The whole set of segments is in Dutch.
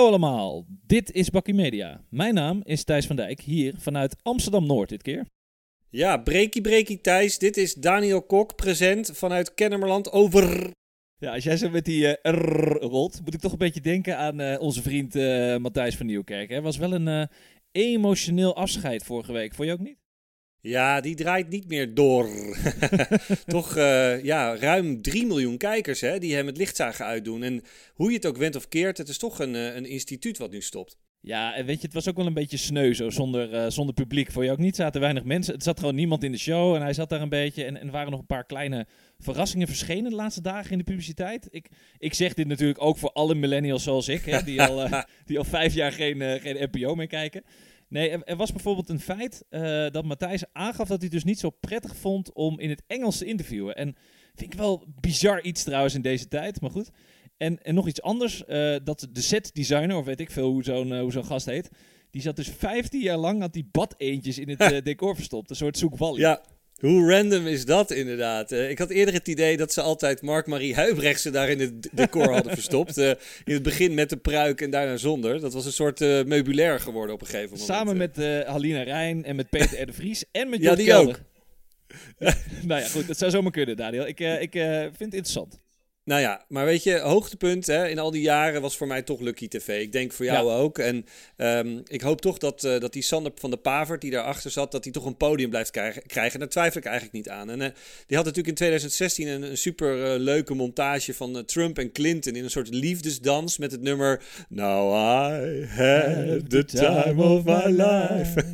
Hallo allemaal, dit is Bakkie Media. Mijn naam is Thijs van Dijk, hier vanuit Amsterdam-Noord dit keer. Ja, breakie breakie Thijs. Dit is Daniel Kok, present vanuit Kennemerland over... Ja, als jij zo met die R rolt, moet ik toch een beetje denken aan eh, onze vriend eh, Matthijs van Nieuwkerk. Het was wel een emotioneel afscheid vorige week, vond je ook niet? Ja, die draait niet meer door. Toch eh, ja, ruim 3 miljoen kijkers hè, die hem het licht zagen uitdoen. En hoe je het ook went of keert, het is toch een, eh, een instituut wat nu stopt. Ja, en weet je, het was ook wel een beetje sneu zo, zonder, eh, zonder publiek. Voor je ook niet, zaten weinig mensen. Het zat gewoon niemand in de show en hij zat daar een beetje. En, en er waren nog een paar kleine verrassingen verschenen de laatste dagen in de publiciteit. Ik, ik zeg dit natuurlijk ook voor alle millennials zoals ik, hè, die, al, die al vijf jaar geen, geen NPO meer kijken. Nee, er, er was bijvoorbeeld een feit eh, dat Matthijs aangaf dat hij het dus niet zo prettig vond om in het Engels te interviewen. En vind ik wel bizar iets trouwens in deze tijd, maar goed. En, en nog iets anders, eh, dat de set designer, of weet ik veel hoe zo'n eh, hoe zo'n gast heet, die zat dus 15 jaar lang, had die badeentjes in het decor verstopt. Een soort zoekwallie. Ja, hoe random is dat inderdaad? Eh, ik had eerder het idee dat ze altijd Mark-Marie Huibrechtse daar in het decor hadden verstopt. Eh, in het begin met de pruik en daarna zonder. Dat was een soort eh, meubilair geworden op een gegeven moment. Samen met Halina Rijn en met Peter R. de Vries en met Ja, Jort die Kelder. nou ja, goed, dat zou zomaar kunnen, Daniel. Ik, ik vind het interessant. Nou ja, maar weet je, hoogtepunt hè, in al die jaren was voor mij toch Lucky TV. Ik denk voor jou Ja. ook. En ehm, ik hoop toch dat, eh, dat die Sander van de Pavert die daarachter zat, dat hij toch een podium blijft krijgen. krijgen. Daar twijfel ik eigenlijk niet aan. En eh, die had natuurlijk in 2016 een, een super eh, leuke montage van Trump en Clinton in een soort liefdesdans met het nummer Now I have the time of my life.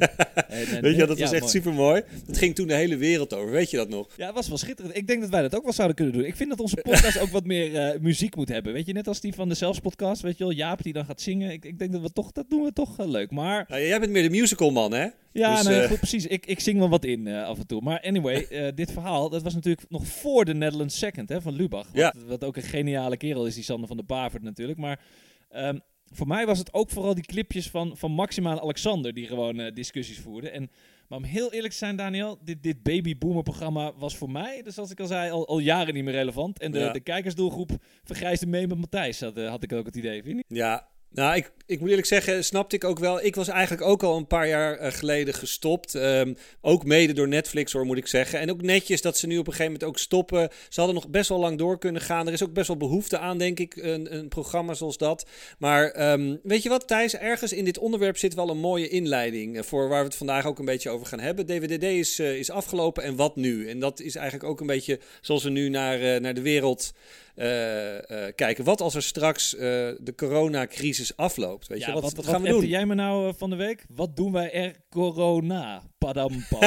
En, en, Weet je, dat ja, was echt super mooi. Dat ging toen de hele wereld over. Weet je dat nog? Ja, het was wel schitterend. Ik denk dat wij dat ook wel zouden kunnen doen. Ik vind dat onze podcast ook wat meer eh, muziek moet hebben. Weet je, net als die van de Zelfs podcast, weet je wel, Jaap die dan gaat zingen. Ik, ik denk dat we toch, dat doen we toch eh, leuk. Maar Nou, jij bent meer de musical man, hè? ja, Dus, eh, goed, precies. Ik, ik zing wel wat in af en toe. Maar anyway, dit verhaal, dat was natuurlijk nog voor de Netherlands Second hè, van Lubach. Wat, Ja. wat ook een geniale kerel is, die Sander van der Pavert natuurlijk. Maar ehm, voor mij was het ook vooral die clipjes van, van Maxima en Alexander die gewoon discussies voerden. En, maar om heel eerlijk te zijn, Daniel, dit, dit babyboomer programma was voor mij, dus zoals ik al zei, al, al jaren niet meer relevant. En de, Ja. de kijkersdoelgroep vergrijsde mee met Matthijs, had, eh, had ik ook het idee, vind je niet? Ja, nou, ik, ik moet eerlijk zeggen, snapte ik ook wel. Ik was eigenlijk ook al een paar jaar eh, geleden gestopt. Ehm, ook mede door Netflix hoor, moet ik zeggen. En ook netjes dat ze nu op een gegeven moment ook stoppen. Ze hadden nog best wel lang door kunnen gaan. Er is ook best wel behoefte aan, denk ik, een, een programma zoals dat. Maar ehm, weet je wat, Thijs? Ergens in dit onderwerp zit wel een mooie inleiding. eh, voor waar we het vandaag ook een beetje over gaan hebben. DWDD is, eh, is afgelopen en wat nu? En dat is eigenlijk ook een beetje zoals we nu naar, naar de wereld kijken. Wat als er straks de coronacrisis afloopt? Weet je, wat, wat, gaan we doen? jij me nou eh, van de week? Wat doen wij er corona? Padam, pam.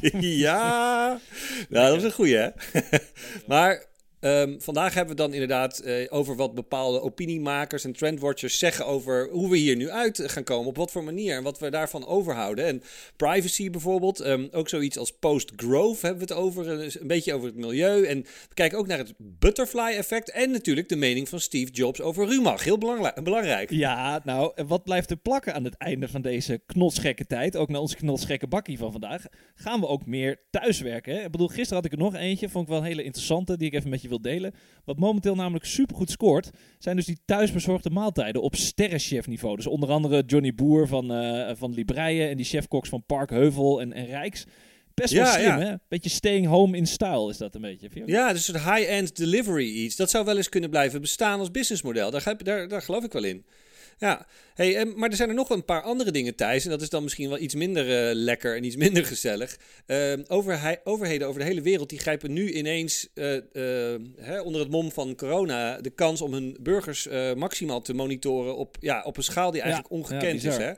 ja, nou, dat is een goeie, hè? maar ehm, vandaag hebben we dan inderdaad eh, over wat bepaalde opiniemakers en trendwatchers zeggen over hoe we hier nu uit gaan komen, op wat voor manier en wat we daarvan overhouden. En privacy bijvoorbeeld, ehm, ook zoiets als post-growth hebben we het over, eh, een beetje over het milieu. En we kijken ook naar het butterfly-effect en natuurlijk de mening van Steve Jobs over Rumach. Heel belangrijk. Ja, nou, wat blijft er plakken aan het einde van deze knotsgekke tijd? Ook naar onze knotsgekke bakkie van vandaag. Gaan we ook meer thuiswerken? Ik bedoel, gisteren had ik er nog eentje, vond ik wel een hele interessante, die ik even met je wil delen. Wat momenteel namelijk supergoed scoort, zijn dus die thuisbezorgde maaltijden op sterrenchef niveau. Dus onder andere Johnny Boer van, eh van Libreien en die chefkoks van Park Heuvel en, en Rijks. Best wel Ja, slim, ja. hè? Beetje staying home in style is dat een beetje. Vind je ook? Ja, dus het high-end delivery iets. Dat zou wel eens kunnen blijven bestaan als businessmodel. Daar, ga- daar, daar geloof ik wel in. Ja, hey, maar er zijn er nog een paar andere dingen, Thijs. En dat is dan misschien wel iets minder eh, lekker en iets minder gezellig. Eh, overhei- overheden over de hele wereld die grijpen nu ineens eh, eh, hè, onder het mom van corona de kans om hun burgers maximaal te monitoren op, ja, op een schaal die eigenlijk ja, ongekend is. Hè?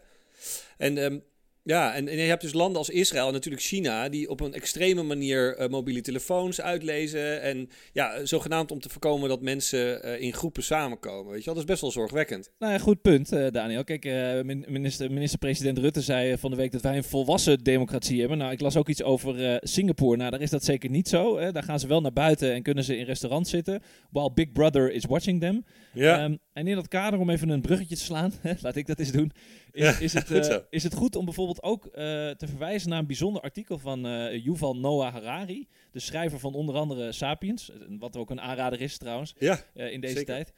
En ehm, ja, en, en je hebt dus landen als Israël en natuurlijk China, die op een extreme manier eh, mobiele telefoons uitlezen. En ja, zogenaamd om te voorkomen dat mensen eh, in groepen samenkomen. Weet je wel, dat is best wel zorgwekkend. Nou ja, goed punt, eh, Daniel. Kijk, eh, min- minister, minister-president Rutte zei eh, van de week dat wij een volwassen democratie hebben. Nou, ik las ook iets over eh, Singapore. Nou, daar is dat zeker niet zo. Hè. Daar gaan ze wel naar buiten en kunnen ze in restaurants zitten. While Big Brother is watching them. Ehm, en in dat kader, om even een bruggetje te slaan, laat ik dat eens doen, is, Ja, is, het, goed eh, is het goed om bijvoorbeeld ook eh, te verwijzen naar een bijzonder artikel van eh, Yuval Noah Harari, de schrijver van onder andere Sapiens, wat ook een aanrader is trouwens ja, in deze Zeker. tijd.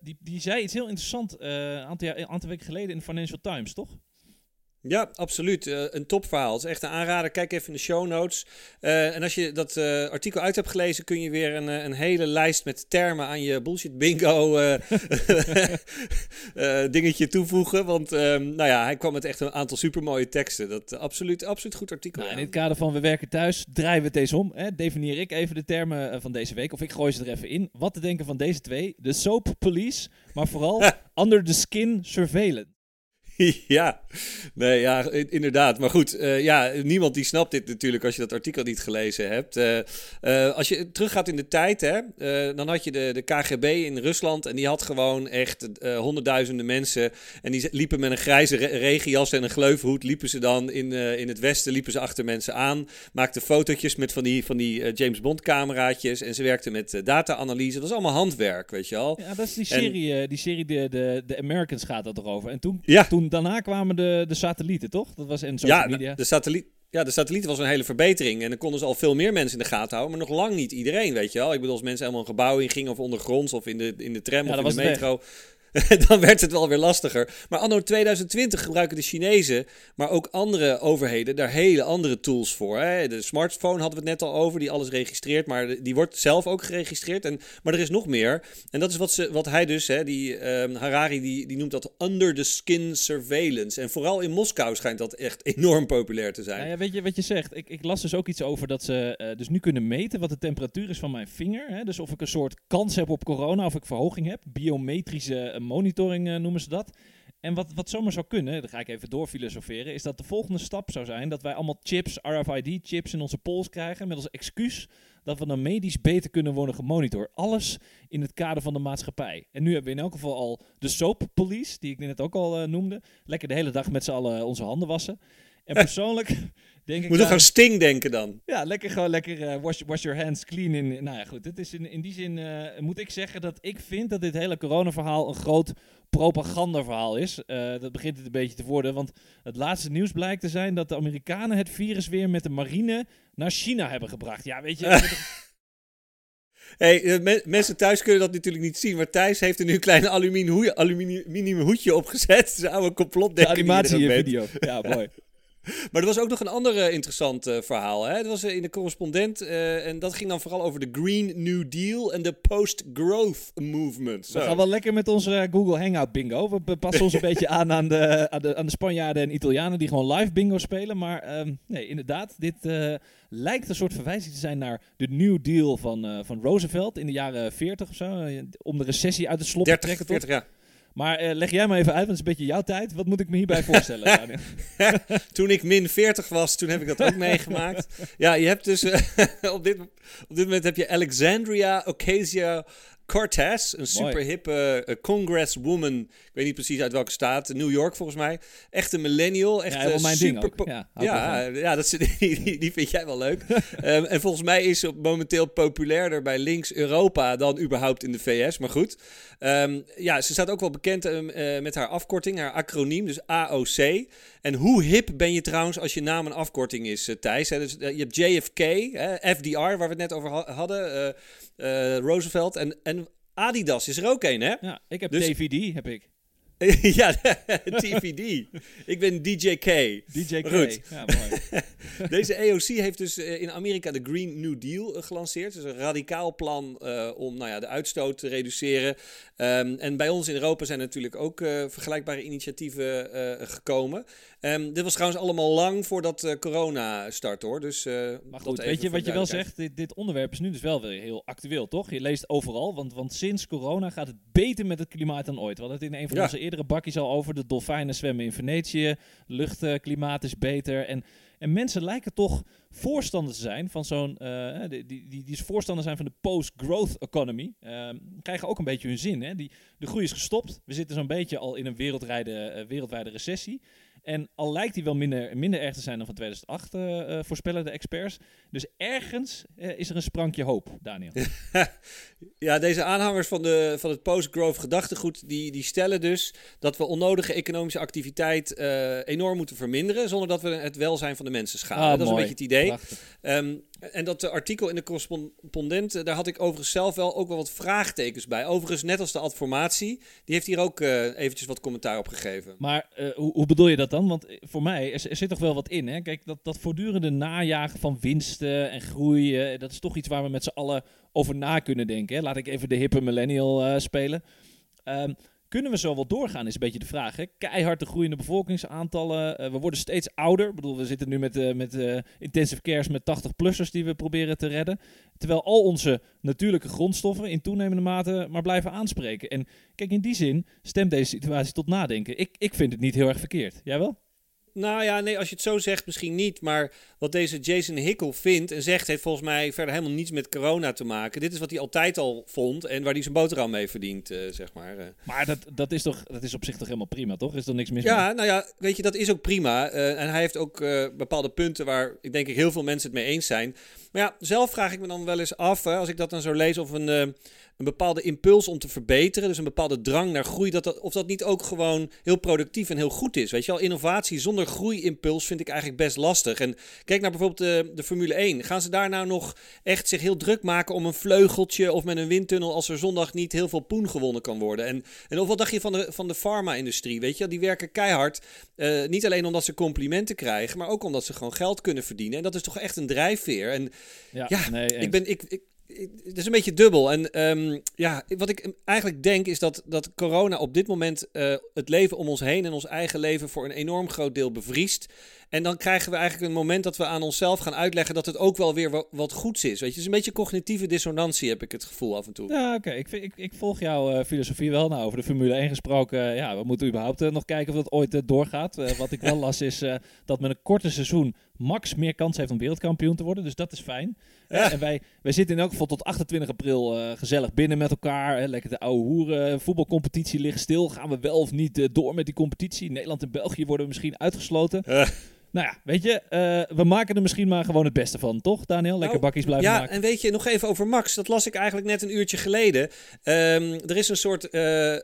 die, die zei iets heel interessant een aantal, aantal weken geleden in de Financial Times, toch? Ja, absoluut. Uh, een topverhaal. Het is echt een aanrader. Kijk even in de show notes. Uh, en als je dat uh, artikel uit hebt gelezen, kun je weer een, een hele lijst met termen aan je bullshit bingo dingetje toevoegen. Want um, nou ja, hij kwam met echt een aantal supermooie teksten. Dat absoluut, absoluut goed artikel. Nou, in het kader van we werken thuis, draaien we het eens om. Hè? Definieer ik even de termen van deze week. Of ik gooi ze er even in. Wat te denken van deze twee? De soap police, maar vooral under the skin surveillance. ja, nee, ja, inderdaad. Maar goed, uh, ja, niemand die snapt dit natuurlijk als je dat artikel niet gelezen hebt. Uh, uh, als je teruggaat in de tijd, hè, dan had je de, de KGB in Rusland en die had gewoon echt honderdduizenden mensen. En die liepen met een grijze re regenjas en een gleufhoed, liepen ze dan in, in het westen, liepen ze achter mensen aan. Maakten fotootjes met van die, van die James Bond cameraatjes en ze werkten met data-analyse. Dat was allemaal handwerk, weet je al. Ja, dat is die serie, die serie de, de, de Americans gaat dat erover. En toen, ja. toen daarna kwamen de, de satellieten, toch? Dat was in social ja, media. De, satelliet. Ja, de satellieten was een hele verbetering. En dan konden ze al veel meer mensen in de gaten houden. Maar nog lang niet iedereen, weet je wel. Ik bedoel, als mensen helemaal een gebouw in gingen of ondergronds of in de, in de tram of in de metro. dan werd het wel weer lastiger. Maar anno 2020 gebruiken de Chinezen, maar ook andere overheden, daar hele andere tools voor. Hè? De smartphone hadden we het net al over, die alles registreert, maar die wordt zelf ook geregistreerd. En, maar er is nog meer. En dat is wat, ze, wat hij dus, hè, die um, Harari, die, die noemt dat under the skin surveillance. En vooral in Moskou schijnt dat echt enorm populair te zijn. Ja, ja weet je wat je zegt? Ik, ik las dus ook iets over dat ze uh, dus nu kunnen meten wat de temperatuur is van mijn vinger. Hè? Dus of ik een soort kans heb op corona, of ik verhoging heb. Biometrische uh, monitoring uh, noemen ze dat. En wat, wat zomaar zou kunnen, daar ga ik even doorfilosoferen, is dat de volgende stap zou zijn dat wij allemaal chips, RFID-chips in onze pols krijgen met als excuus dat we dan medisch beter kunnen worden gemonitord. Alles in het kader van de maatschappij. En nu hebben we in elk geval al de soap police, die ik net ook al uh, noemde. Lekker de hele dag met z'n allen onze handen wassen. En persoonlijk denk ik... Moet je gaan Sting denken dan? Ja, lekker gewoon lekker uh, wash, wash your hands clean. In, nou ja, goed. Het is in, in die zin uh, moet ik zeggen dat ik vind dat dit hele coronaverhaal een groot propagandaverhaal is. Uh, dat begint het een beetje te worden. Want het laatste nieuws blijkt te zijn dat de Amerikanen het virus weer met de marine naar China hebben gebracht. Ja, weet je... Hey, mensen thuis kunnen dat natuurlijk niet zien, maar Thijs heeft er nu een klein aluminium, aluminium hoedje opgezet. Zijn oude complot De animatie video. Ja, mooi. Maar er was ook nog een ander uh, interessant uh, verhaal. Hè? Dat was uh, in de correspondent. en dat ging dan vooral over de Green New Deal en de Post-Growth Movement. Zo. We gaan wel lekker met onze Google Hangout bingo. We passen ons een beetje aan aan de, aan, de, aan de Spanjaarden en Italianen die gewoon live bingo spelen. Maar um, nee, inderdaad, dit lijkt een soort verwijzing te zijn naar de New Deal van, van Roosevelt in de jaren 40 of zo. om de recessie uit het slop te trekken. 40, ja. Maar uh, leg jij maar even uit, want het is een beetje jouw tijd. Wat moet ik me hierbij voorstellen? toen ik min 40 was, toen heb ik dat ook meegemaakt. Ja, je hebt dus uh, op, dit, op dit moment heb je Alexandria Ocasio Cortez, een super hippe uh, congresswoman. Ik weet niet precies uit welke staat. New York volgens mij. Echt een millennial. Echt ja, mijn super ding Ja, ja, ja dat is, die, die, vind jij wel leuk. um, en volgens mij is ze momenteel populairder bij links Europa dan überhaupt in de VS. Maar goed. Um, ja, ze staat ook wel bekend um, uh, met haar afkorting, haar acroniem. Dus AOC. En hoe hip ben je trouwens als je naam een afkorting is, Thijs? Hè? Dus, je hebt JFK, FDR, waar we het net over hadden. Roosevelt en, en Adidas is er ook een, hè? Ja, ik heb dus... DVD, heb ik. ja, TVD. ik ben DJK. DJK. Goed. Ja, mooi. Deze AOC heeft dus eh, in Amerika de Green New Deal uh, gelanceerd. Dus een radicaal plan uh, om nou ja, de uitstoot te reduceren. Um, en bij ons in Europa zijn natuurlijk ook uh, vergelijkbare initiatieven gekomen. Um, dit was trouwens allemaal lang voordat corona start hoor. Dus, maar goed, weet je wat je wel zegt? Dit, dit, onderwerp is nu dus wel weer heel actueel, toch? Je leest overal, want, want sinds corona gaat het beter met het klimaat dan ooit. We hadden het in een van ja. onze eerdere bakjes al over. De dolfijnen zwemmen in Venetië. Luchtklimaat is beter. En, en mensen lijken toch voorstander te zijn van zo'n. Uh, die, die, die, die voorstander zijn van de post-growth economy. Uh, krijgen ook een beetje hun zin. Hè? Die, de groei is gestopt. We zitten zo'n beetje al in een wereldwijde, uh, wereldwijde recessie. En al lijkt die wel minder, minder erg te zijn dan van 2008, uh, voorspellen de experts. Dus ergens uh, is er een sprankje hoop, Daniel. ja, deze aanhangers van, de, van het post-growth gedachtegoed, die, die stellen dus dat we onnodige economische activiteit uh, enorm moeten verminderen, zonder dat we het welzijn van de mensen schaden. Ah, dat mooi. is een beetje het idee. Um, En dat artikel in de correspondent, daar had ik overigens zelf wel ook wel wat vraagtekens bij. Overigens, net als de adformatie, die heeft hier ook uh, eventjes wat commentaar op gegeven. Maar hoe, hoe, bedoel je dat dan? Want voor mij, er, zit toch wel wat in, hè? Kijk, dat, dat voortdurende najagen van winsten en groeien, dat is toch iets waar we met z'n allen over na kunnen denken. Hè? Laat ik even de hippe millennial spelen. Um, kunnen we zo wel doorgaan, is een beetje de vraag. Hè? Keihard de groeiende bevolkingsaantallen. Uh, we worden steeds ouder. Ik bedoel, we zitten nu met, uh, met uh, intensive cares met 80-plussers die we proberen te redden. Terwijl al onze natuurlijke grondstoffen in toenemende mate maar blijven aanspreken. En kijk, in die zin stemt deze situatie tot nadenken. Ik, ik vind het niet heel erg verkeerd. Jij wel? Nou ja, nee, als je het zo zegt, misschien niet. Maar wat deze Jason Hickel vindt en zegt, heeft volgens mij verder helemaal niets met corona te maken. Dit is wat hij altijd al vond en waar hij zijn boterham mee verdient, uh, zeg maar. Uh. Maar dat, dat, is toch, dat is op zich toch helemaal prima, toch? Is er niks mis ja, nou ja, weet je, dat is ook prima. Uh, en hij heeft ook bepaalde punten waar ik denk ik heel veel mensen het mee eens zijn. Maar ja, zelf vraag ik me dan wel eens af, hè, als ik dat dan zo lees, of een een bepaalde impuls om te verbeteren, dus een bepaalde drang naar groei, dat dat, of dat niet ook gewoon heel productief en heel goed is. Weet je wel, innovatie zonder groeiimpuls vind ik eigenlijk best lastig. En kijk naar bijvoorbeeld de, de Formule 1. Gaan ze daar nou nog echt zich heel druk maken om een vleugeltje of met een windtunnel als er zondag niet heel veel poen gewonnen kan worden? En, en of wat dacht je van de, van de pharma-industrie? Weet je, die werken keihard. Uh, niet alleen omdat ze complimenten krijgen, maar ook omdat ze gewoon geld kunnen verdienen. En dat is toch echt een drijfveer. En ja, ja nee, ik ben. Ik, ik, het is een beetje dubbel. En um, ja, wat ik eigenlijk denk is dat, dat corona op dit moment uh, het leven om ons heen en ons eigen leven voor een enorm groot deel bevriest. En dan krijgen we eigenlijk een moment dat we aan onszelf gaan uitleggen dat het ook wel weer wat, goeds is. Weet je, het is een beetje cognitieve dissonantie, heb ik het gevoel af en toe. Ja, oké. Ik, ik, ik volg jouw uh, filosofie wel. Nou, over de Formule 1 gesproken, uh, ja, we moeten überhaupt nog kijken of dat ooit doorgaat. wat ik wel las is dat met een korte seizoen Max meer kans heeft om wereldkampioen te worden. Dus dat is fijn. Ja. En wij, wij zitten in elk geval tot 28 april gezellig binnen met elkaar. Hè, lekker de oude hoeren. Voetbalcompetitie ligt stil. Gaan we wel of niet door met die competitie? Nederland en België worden misschien uitgesloten. Nou ja, weet je, uh, we maken er misschien maar gewoon het beste van, toch Daniel? Lekker nou, bakjes blijven ja, maken. Ja, en weet je, nog even over Max. Dat las ik eigenlijk net een uurtje geleden. Um, er is een soort uh, uh,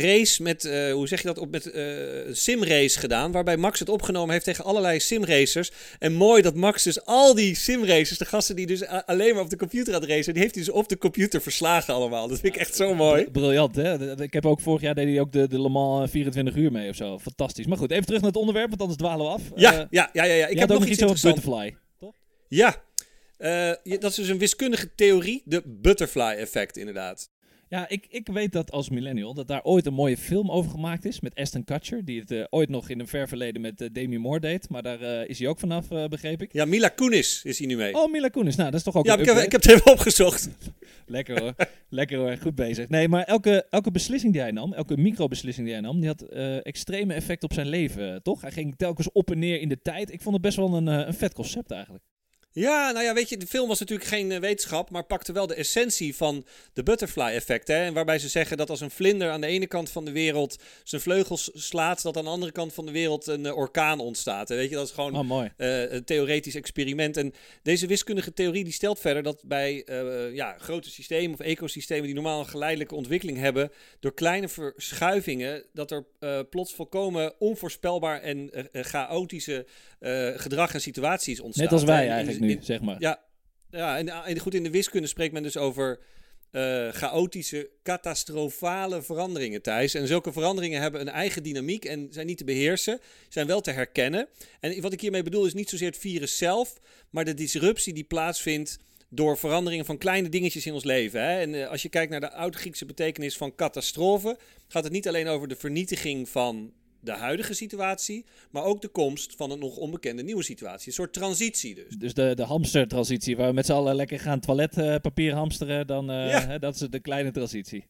race met, hoe zeg je dat, op met simrace gedaan. Waarbij Max het opgenomen heeft tegen allerlei simracers. En mooi dat Max dus al die simracers, de gasten die dus alleen maar op de computer aan het racen, die heeft hij dus op de computer verslagen allemaal. Dat vind ik echt zo mooi. Briljant, hè? Ik heb ook vorig jaar deed hij ook de, de Le Mans 24 uur mee of zo. Fantastisch. Maar goed, even terug naar het onderwerp, want anders dwalen we af. Ja. Ja, ja, ja, ja, Ik heb nog iets over butterfly, toch? Ja, uh, dat is dus een wiskundige theorie, de butterfly effect inderdaad. Ja, ik, ik weet dat als millennial dat daar ooit een mooie film over gemaakt is met Aston Kutcher. Die het uh, ooit nog in een ver verleden met uh, Demi Moore deed. Maar daar uh, is hij ook vanaf, begreep ik. Ja, Mila Kunis is hij nu mee. Oh, Mila Kunis. Nou, dat is toch ook Ja, ik heb, ik heb het even opgezocht. Lekker hoor. Lekker hoor. Goed bezig. Nee, maar elke, elke beslissing die hij nam, elke microbeslissing die hij nam, die had extreme effect op zijn leven, toch? Hij ging telkens op en neer in de tijd. Ik vond het best wel een, een vet concept eigenlijk. Ja, nou ja, weet je, de film was natuurlijk geen uh, wetenschap, maar pakte wel de essentie van de butterfly effect. Hè? En waarbij ze zeggen dat als een vlinder aan de ene kant van de wereld zijn vleugels slaat, dat aan de andere kant van de wereld een uh, orkaan ontstaat. Hè? Weet je, dat is gewoon oh, mooi. Uh, een theoretisch experiment. En deze wiskundige theorie die stelt verder dat bij ja, grote systemen of ecosystemen die normaal een geleidelijke ontwikkeling hebben, door kleine verschuivingen, dat er plots volkomen onvoorspelbaar en chaotische gedrag en situaties ontstaan. Net als wij eigenlijk nu, zeg maar. Ja, ja en, en goed, in de wiskunde spreekt men dus over uh, chaotische, catastrofale veranderingen, Thijs. En zulke veranderingen hebben een eigen dynamiek en zijn niet te beheersen, zijn wel te herkennen. En wat ik hiermee bedoel is niet zozeer het virus zelf, maar de disruptie die plaatsvindt door veranderingen van kleine dingetjes in ons leven. Hè? En uh, als je kijkt naar de oud-Griekse betekenis van catastrofe, gaat het niet alleen over de vernietiging van de huidige situatie, maar ook de komst van een nog onbekende nieuwe situatie. Een soort transitie dus. Dus de, de hamstertransitie, waar we met z'n allen lekker gaan toiletpapier hamsteren, dan uh, ja. hè, dat is de kleine transitie.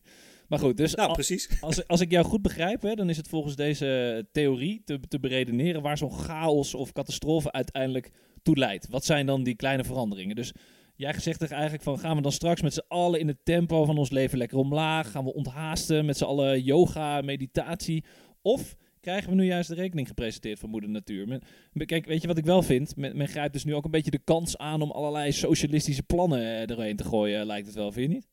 Maar goed, dus nou, precies. Als, als ik jou goed begrijp, hè, dan is het volgens deze theorie te, te beredeneren waar zo'n chaos of catastrofe uiteindelijk toe leidt. Wat zijn dan die kleine veranderingen? Dus jij zegt er eigenlijk van, gaan we dan straks met z'n allen in het tempo van ons leven lekker omlaag? Gaan we onthaasten met z'n allen yoga, meditatie? Of krijgen we nu juist de rekening gepresenteerd van moeder natuur. Men, kijk, weet je wat ik wel vind? Men, men, grijpt dus nu ook een beetje de kans aan om allerlei socialistische plannen uh, erheen te gooien, lijkt het wel, vind je niet?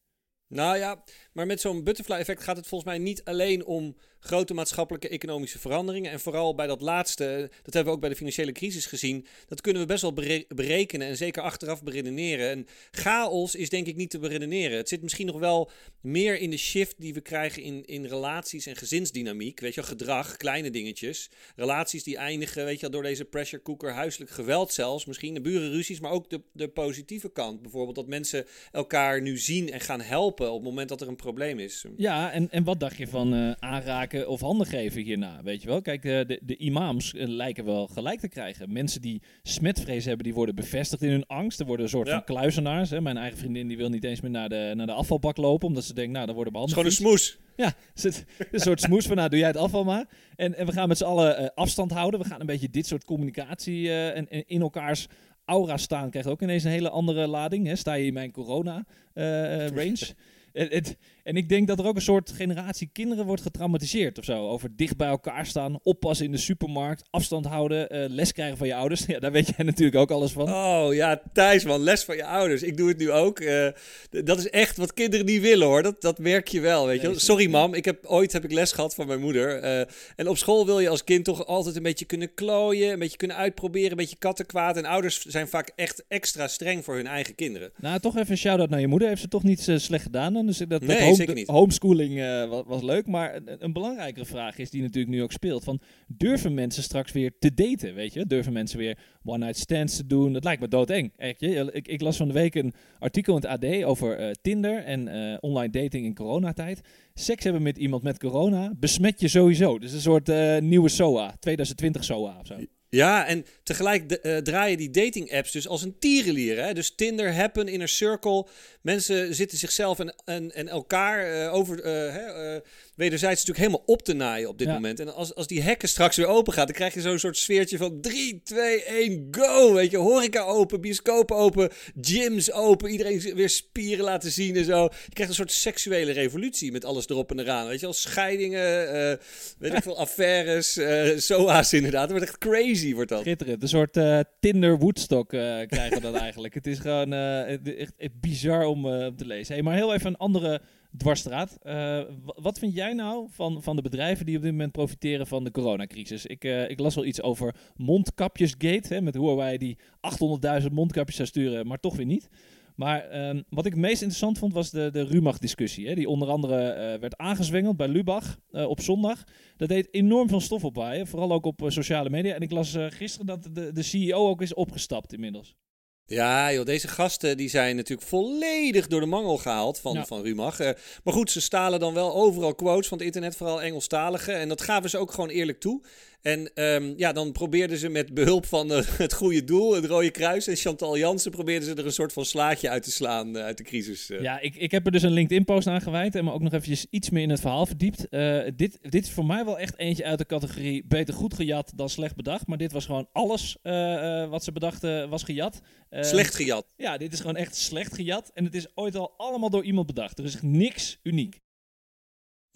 Nou ja, maar met zo'n butterfly-effect gaat het volgens mij niet alleen om grote maatschappelijke economische veranderingen. En vooral bij dat laatste, dat hebben we ook bij de financiële crisis gezien. Dat kunnen we best wel berekenen en zeker achteraf beredeneren. En chaos is denk ik niet te beredeneren. Het zit misschien nog wel meer in de shift die we krijgen in, in relaties en gezinsdynamiek. Weet je gedrag, kleine dingetjes. Relaties die eindigen, weet je door deze pressure cooker, huiselijk geweld zelfs. Misschien de burenruzies, maar ook de, de positieve kant. Bijvoorbeeld dat mensen elkaar nu zien en gaan helpen op het moment dat er een probleem is. Ja, en, en wat dacht je van uh, aanraken? Of handen geven hierna, weet je wel. Kijk, de, de, de imams eh, lijken wel gelijk te krijgen. Mensen die smetvrees hebben, die worden bevestigd in hun angst. Er worden een soort van kluizenaars. Hè. Mijn eigen vriendin die wil niet eens meer naar de, naar de afvalbak lopen, omdat ze denkt, nou, dan worden behandeld. Het is gewoon een smoes. Ja, een soort smoes van, nou, doe jij het afval maar. En, en we gaan met z'n allen uh, afstand houden. We gaan een beetje dit soort communicatie uh, en, en in elkaars aura staan krijgt ook ineens een hele andere lading. Hè? Sta je in mijn corona-range. Het, en ik denk dat er ook een soort generatie kinderen wordt getraumatiseerd of zo. Over dicht bij elkaar staan, oppassen in de supermarkt, afstand houden, uh, les krijgen van je ouders. Ja, daar weet jij natuurlijk ook alles van. Oh ja, Thijs man, les van je ouders. Ik doe het nu ook. Uh, dat is echt wat kinderen niet willen hoor. Dat, dat merk je wel, weet je Sorry mam, ik heb, ooit heb ik les gehad van mijn moeder. Uh, en op school wil je als kind toch altijd een beetje kunnen klooien, een beetje kunnen uitproberen, een beetje kattenkwaad. En ouders zijn vaak echt extra streng voor hun eigen kinderen. Nou, toch even een shout-out naar je moeder. Heeft ze toch niet slecht gedaan? Dus dat, nee, zeker niet. Homeschooling uh, was, was, leuk, maar een, een, belangrijkere vraag is die natuurlijk nu ook speelt. Van, durven mensen straks weer te daten, weet je? Durven mensen weer one-night stands te doen? Dat lijkt me doodeng, echt. Ik, ik las van de week een artikel in het AD over uh, Tinder en uh, online dating in coronatijd. Seks hebben met iemand met corona besmet je sowieso. Dus een soort nieuwe SOA, 2020 SOA of zo. Ja, en tegelijk uh, draaien die dating apps dus als een tierenlier. Hè? Dus Tinder, Happen, Inner Circle. Mensen zitten zichzelf en, en, en elkaar uh, over, uh, wederzijds natuurlijk helemaal op te naaien op dit moment. En als, als die hekken straks weer open gaat, dan krijg je zo'n soort sfeertje van 3, 2, 1, go! Weet je, horeca open, bioscopen open, gyms open, iedereen weer spieren laten zien en zo. Je krijgt een soort seksuele revolutie met alles erop en eraan. Weet je, als scheidingen, weet ik veel, affaires, SOA's inderdaad. Het wordt echt crazy, wordt dat. Schitterend. Een soort Tinder Woodstock krijgen we dan eigenlijk. Het is gewoon echt, echt bizar om om te lezen. Hey, maar heel even een andere dwarsstraat. Uh, wat vind jij nou van, van de bedrijven die op dit moment profiteren van de coronacrisis? Ik, uh, ik las wel iets over mondkapjesgate, hè, met Huawei die 800.000 mondkapjes zou sturen, maar toch weer niet. Maar uh, wat ik het meest interessant vond was de, de Rumach-discussie. Die onder andere uh, werd aangezwengeld bij Lubach op zondag. Dat deed enorm veel stof opwaaien, vooral ook op sociale media. En ik las gisteren dat de, de CEO ook is opgestapt inmiddels. Ja, joh, deze gasten die zijn natuurlijk volledig door de mangel gehaald van, van Rumach. Uh, maar goed, ze stalen dan wel overal quotes van het internet, vooral Engelstalige. En dat gaven ze ook gewoon eerlijk toe. En um, ja, dan probeerden ze met behulp van uh, het goede doel, het Rode Kruis en Chantal Jansen, probeerden ze er een soort van slaatje uit te slaan uh, uit de crisis. Uh. Ja, ik, ik heb er dus een LinkedIn-post aan gewijd en me ook nog eventjes iets meer in het verhaal verdiept. dit, dit is voor mij wel echt eentje uit de categorie beter goed gejat dan slecht bedacht. Maar dit was gewoon alles wat ze bedachten was gejat. slecht gejat. Ja, dit is gewoon echt slecht gejat. En het is ooit al allemaal door iemand bedacht. Er is niks uniek.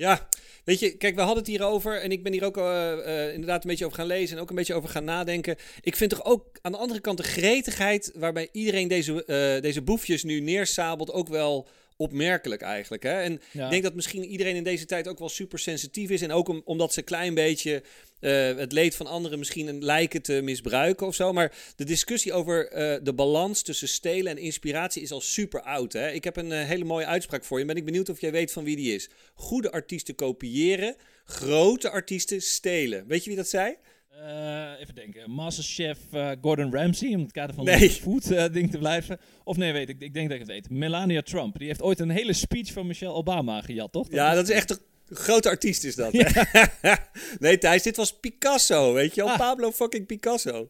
Ja, weet je, kijk, we hadden het hier over en ik ben hier ook uh, uh, inderdaad een beetje over gaan lezen en ook een beetje over gaan nadenken. Ik vind toch ook aan de andere kant de gretigheid waarbij iedereen deze, uh, deze boefjes nu neersabelt ook wel opmerkelijk eigenlijk. Hè? En ik denk dat misschien iedereen in deze tijd ook wel super sensitief is. En ook omdat ze een klein beetje uh, het leed van anderen misschien lijken te misbruiken of zo. Maar de discussie over uh, de balans tussen stelen en inspiratie is al super oud. Hè? Ik heb een uh, hele mooie uitspraak voor je. Ben ik benieuwd of jij weet van wie die is. Goede artiesten kopiëren, grote artiesten stelen. Weet je wie dat zei? Uh, even denken. Masterchef uh, Gordon Ramsay, om het kader van nee. food uh, ding te blijven. Of nee, weet ik, ik denk dat ik het weet. Melania Trump. Die heeft ooit een hele speech van Michelle Obama gejat, toch? Dat ja, is... dat is echt een grote artiest is dat. nee, Thijs, dit was Picasso, weet je wel? Ah. Pablo fucking Picasso.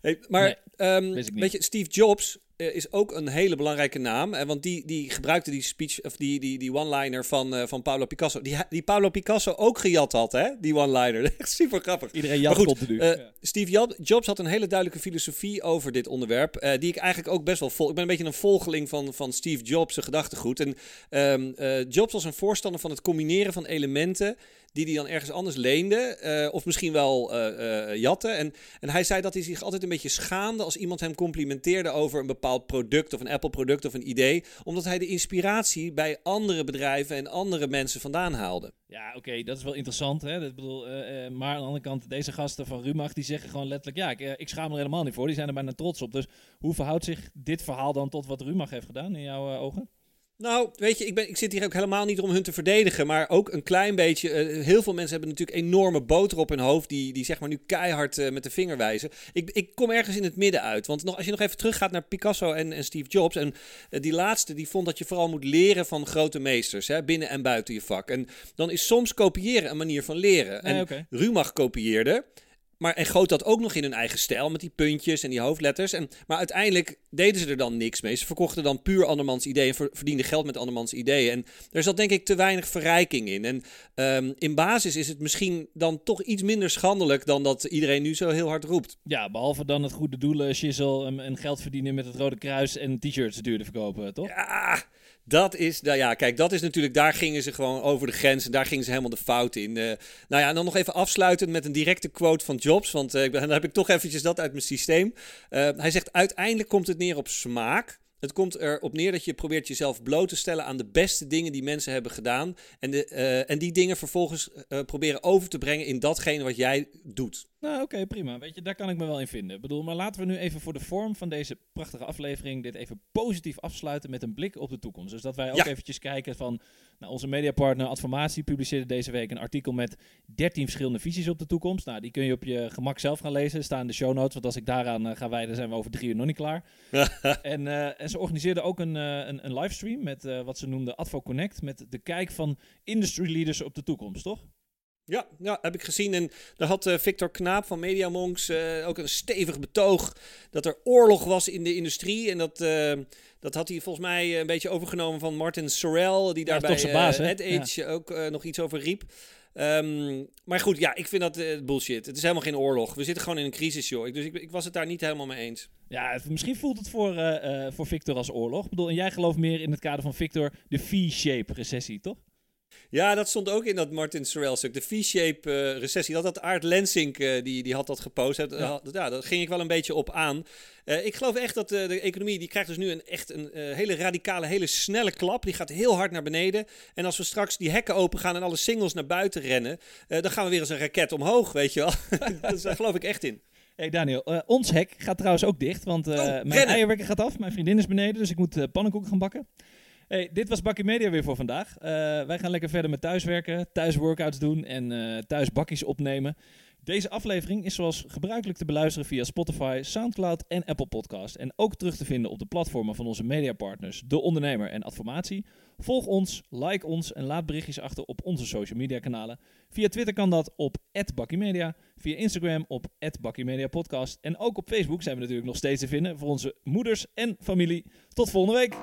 Hey, maar nee, um, weet je, Steve Jobs is ook een hele belangrijke naam. Uh, want die, die gebruikte die speech, of die, die, die one-liner van, uh, van Pablo Picasso. Die, die Pablo Picasso ook gejat had, hè? Die one-liner. Echt super grappig. Iedereen jat goed, nu. Ja. Steve Jobs had een hele duidelijke filosofie over dit onderwerp. die ik eigenlijk ook best wel vol. Ik ben een beetje een volgeling van, van Steve Jobs' gedachtegoed. En um, Jobs was een voorstander van het combineren van elementen die hij dan ergens anders leende. Uh, of misschien wel uh, uh, jatte. En, en hij zei dat hij zich altijd een beetje schaamde als iemand hem complimenteerde over een bepaald product of een Apple-product of een idee, omdat hij de inspiratie bij andere bedrijven en andere mensen vandaan haalde. Ja, oké, dat is wel interessant. Hè? Dat bedoel, maar aan de andere kant, deze gasten van Rumach, die zeggen gewoon letterlijk, ja, ik, ik schaam er helemaal niet voor. Die zijn er bijna trots op. Dus hoe verhoudt zich dit verhaal dan tot wat Rumach heeft gedaan in jouw ogen? Nou, weet je, ik, ben, ik zit hier ook helemaal niet om hun te verdedigen. Maar ook een klein beetje. Uh, heel veel mensen hebben natuurlijk enorme boter op hun hoofd. Die, die zeg maar nu keihard uh, met de vinger wijzen. Ik, ik kom ergens in het midden uit. Want nog, als je nog even teruggaat naar Picasso en, en Steve Jobs. En uh, die laatste, die vond dat je vooral moet leren van grote meesters. Hè, binnen en buiten je vak. En dan is soms kopiëren een manier van leren. En okay. Rumach kopieerde. Maar, en goot dat ook nog in hun eigen stijl met die puntjes en die hoofdletters. En, maar uiteindelijk deden ze er dan niks mee. Ze verkochten dan puur andermans ideeën en verdienden geld met andermans ideeën. En er zat denk ik te weinig verrijking in. En um, in basis is het misschien dan toch iets minder schandelijk dan dat iedereen nu zo heel hard roept. Ja, behalve dan het goede doelen, shizzle en, en geld verdienen met het Rode Kruis en t-shirts duurder verkopen, toch? Ja, dat is, nou ja, kijk, dat is natuurlijk, daar gingen ze gewoon over de grens en daar gingen ze helemaal de fout in. Uh, nou ja, en dan nog even afsluitend met een directe quote van Jobs, want uh, dan heb ik toch eventjes dat uit mijn systeem. Uh, hij zegt, uiteindelijk komt het neer op smaak. Het komt erop neer dat je probeert jezelf bloot te stellen aan de beste dingen die mensen hebben gedaan. En, de, en die dingen vervolgens proberen over te brengen in datgene wat jij doet. Nou, oké, okay, prima. Weet je, daar kan ik me wel in vinden. Ik bedoel, maar laten we nu even voor de vorm van deze prachtige aflevering dit even positief afsluiten met een blik op de toekomst. Dus dat wij ook ja. eventjes kijken van, nou, onze mediapartner Adformatie publiceerde deze week een artikel met 13 verschillende visies op de toekomst. Nou, die kun je op je gemak zelf gaan lezen, staan in de show notes. Want als ik daaraan uh, ga wijden, zijn we over drie uur nog niet klaar. en, uh, en ze organiseerden ook een, uh, een, een livestream met wat ze noemden Advo Connect, met de kijk van industry leaders op de toekomst, toch? Ja, ja, heb ik gezien. En daar had uh, Victor Knaap van Media Monks uh, ook een stevig betoog dat er oorlog was in de industrie. En dat, uh, dat had hij volgens mij een beetje overgenomen van Martin Sorrell, die daarbij ja, baas, Head Age ja. ook nog iets over riep. Um, maar goed, ja, ik vind dat bullshit. Het is helemaal geen oorlog. We zitten gewoon in een crisis, joh. Dus ik, ik was het daar niet helemaal mee eens. Ja, misschien voelt het voor, voor Victor als oorlog. Ik bedoel, en jij gelooft meer in het kader van Victor de V-shape recessie, toch? Ja, dat stond ook in dat Martin Sorrell stuk. De V-shape uh, recessie. Dat had Aart Lensink, uh, die, die had dat gepost. Ja. Uh, ja, daar ging ik wel een beetje op aan. ik geloof echt dat de economie, die krijgt dus nu een, echt een hele radicale, hele snelle klap. Die gaat heel hard naar beneden. En als we straks die hekken open gaan en alle singles naar buiten rennen, dan gaan we weer als een raket omhoog, weet je wel. dus daar geloof ik echt in. Hey Daniel, ons hek gaat trouwens ook dicht, want oh, mijn eierwekker gaat af. Mijn vriendin is beneden, dus ik moet pannenkoeken gaan bakken. Hey, dit was Bakkie Media weer voor vandaag. Uh, wij gaan lekker verder met thuiswerken, thuis workouts doen en uh, thuis bakkies opnemen. Deze aflevering is zoals gebruikelijk te beluisteren via Spotify, Soundcloud en Apple Podcast. En ook terug te vinden op de platformen van onze mediapartners, De Ondernemer en Adformatie. Volg ons, like ons en laat berichtjes achter op onze social media kanalen. Via Twitter kan dat op @bakkiemedia, via Instagram op @bakkiemediapodcast en ook op Facebook zijn we natuurlijk nog steeds te vinden voor onze moeders en familie. Tot volgende week.